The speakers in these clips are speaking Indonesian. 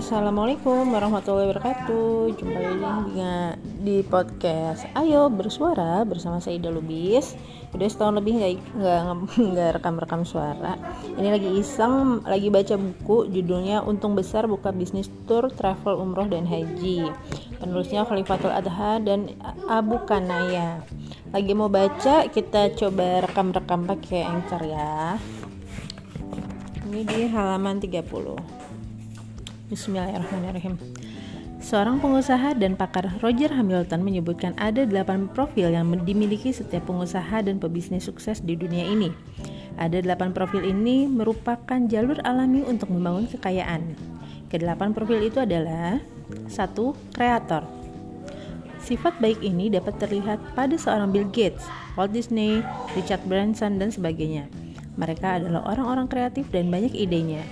Assalamualaikum warahmatullahi wabarakatuh. Jumpa lagi di podcast Ayo bersuara bersama saya Ida Lubis. Udah setahun lebih nggak nggak rekam-rekam suara. Ini lagi iseng, lagi baca buku Judulnya Untung Besar Buka Bisnis Tour Travel Umroh dan Haji. Penulisnya Khalifatul Adha dan Abu Kanaya. Lagi mau baca, kita coba rekam-rekam pakai Anchor ya. Ini di halaman 30 Bismillahirrahmanirrahim. Seorang pengusaha dan pakar Roger Hamilton menyebutkan ada delapan profil yang dimiliki setiap pengusaha dan pebisnis sukses di dunia ini. Ada delapan profil ini merupakan jalur alami untuk membangun kekayaan. Kedelapan profil itu adalah satu Kreator. Sifat baik ini dapat terlihat pada seorang Bill Gates, Walt Disney, Richard Branson, dan sebagainya. Mereka adalah orang-orang kreatif dan banyak idenya.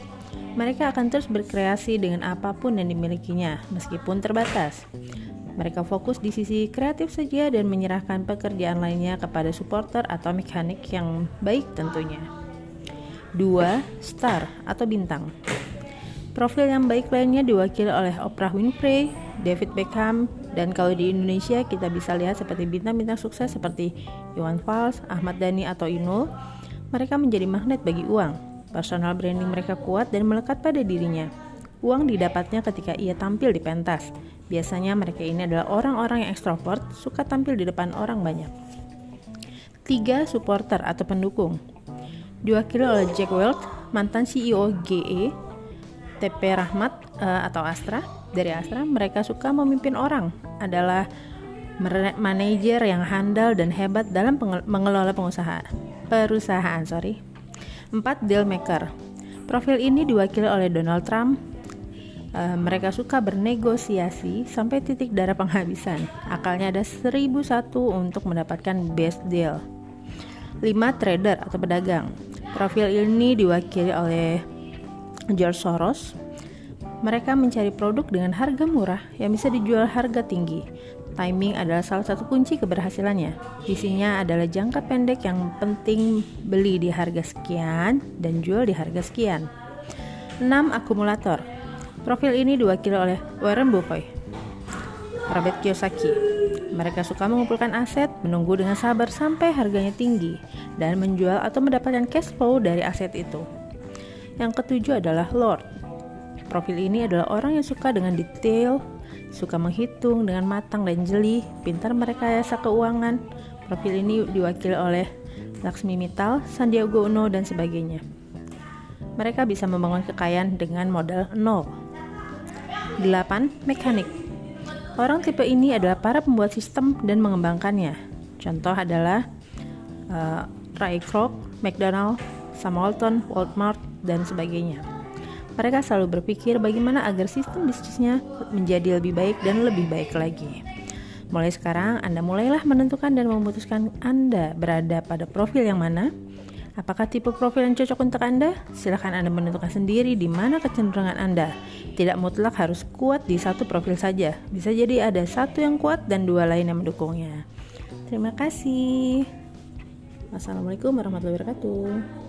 Mereka akan terus berkreasi dengan apa pun yang dimilikinya, meskipun terbatas. Mereka fokus di sisi kreatif saja dan menyerahkan pekerjaan lainnya kepada supporter atau mekanik yang baik tentunya. 2. Star atau bintang Profil yang baik lainnya diwakili oleh Oprah Winfrey, David Beckham, dan kalau di Indonesia kita bisa lihat seperti bintang-bintang sukses seperti Iwan Fals, Ahmad Dhani atau Inul, mereka menjadi magnet bagi uang. Personal branding mereka kuat dan melekat pada dirinya. Uang didapatnya ketika ia tampil di pentas. Biasanya mereka ini adalah orang-orang yang ekstrovert, suka tampil di depan orang banyak. Tiga supporter atau pendukung. Diwakili oleh Jack Welch, mantan CEO GE, TP Rahmat uh, atau Astra. Dari Astra, mereka suka memimpin orang, adalah manajer yang handal dan hebat dalam mengelola pengusaha perusahaan, sorry. 4. Dealmaker Profil ini diwakili oleh Donald Trump. Uh, mereka suka bernegosiasi sampai titik darah penghabisan. Akalnya ada 1001 untuk mendapatkan best deal. 5. Trader atau pedagang. Profil ini diwakili oleh George Soros. Mereka mencari produk dengan harga murah yang bisa dijual harga tinggi. Timing adalah salah satu kunci keberhasilannya. Visinya adalah jangka pendek yang penting beli di harga sekian dan jual di harga sekian. 6. Akumulator Profil ini diwakili oleh Warren Buffett, Robert Kiyosaki. Mereka suka mengumpulkan aset, menunggu dengan sabar sampai harganya tinggi, dan menjual atau mendapatkan cash flow dari aset itu. Yang ketujuh adalah Lord. Profil ini adalah orang yang suka dengan detail, suka menghitung dengan matang dan jeli, pintar merekayasa keuangan. Profil ini diwakili oleh Laksmi Mittal, Sandiaga Uno, dan sebagainya. Mereka bisa membangun kekayaan dengan modal nol. 8. Mekanik Orang tipe ini adalah para pembuat sistem dan mengembangkannya. Contoh adalah uh, Ray Kroc, McDonald, Sam Walton, Walmart, dan sebagainya. Mereka selalu berpikir bagaimana agar sistem bisnisnya menjadi lebih baik dan lebih baik lagi. Mulai sekarang, Anda mulailah menentukan dan memutuskan Anda berada pada profil yang mana. Apakah tipe profil yang cocok untuk Anda? Silahkan Anda menentukan sendiri di mana kecenderungan Anda. Tidak mutlak harus kuat di satu profil saja. Bisa jadi ada satu yang kuat dan dua lain yang mendukungnya. Terima kasih. Wassalamualaikum warahmatullahi wabarakatuh.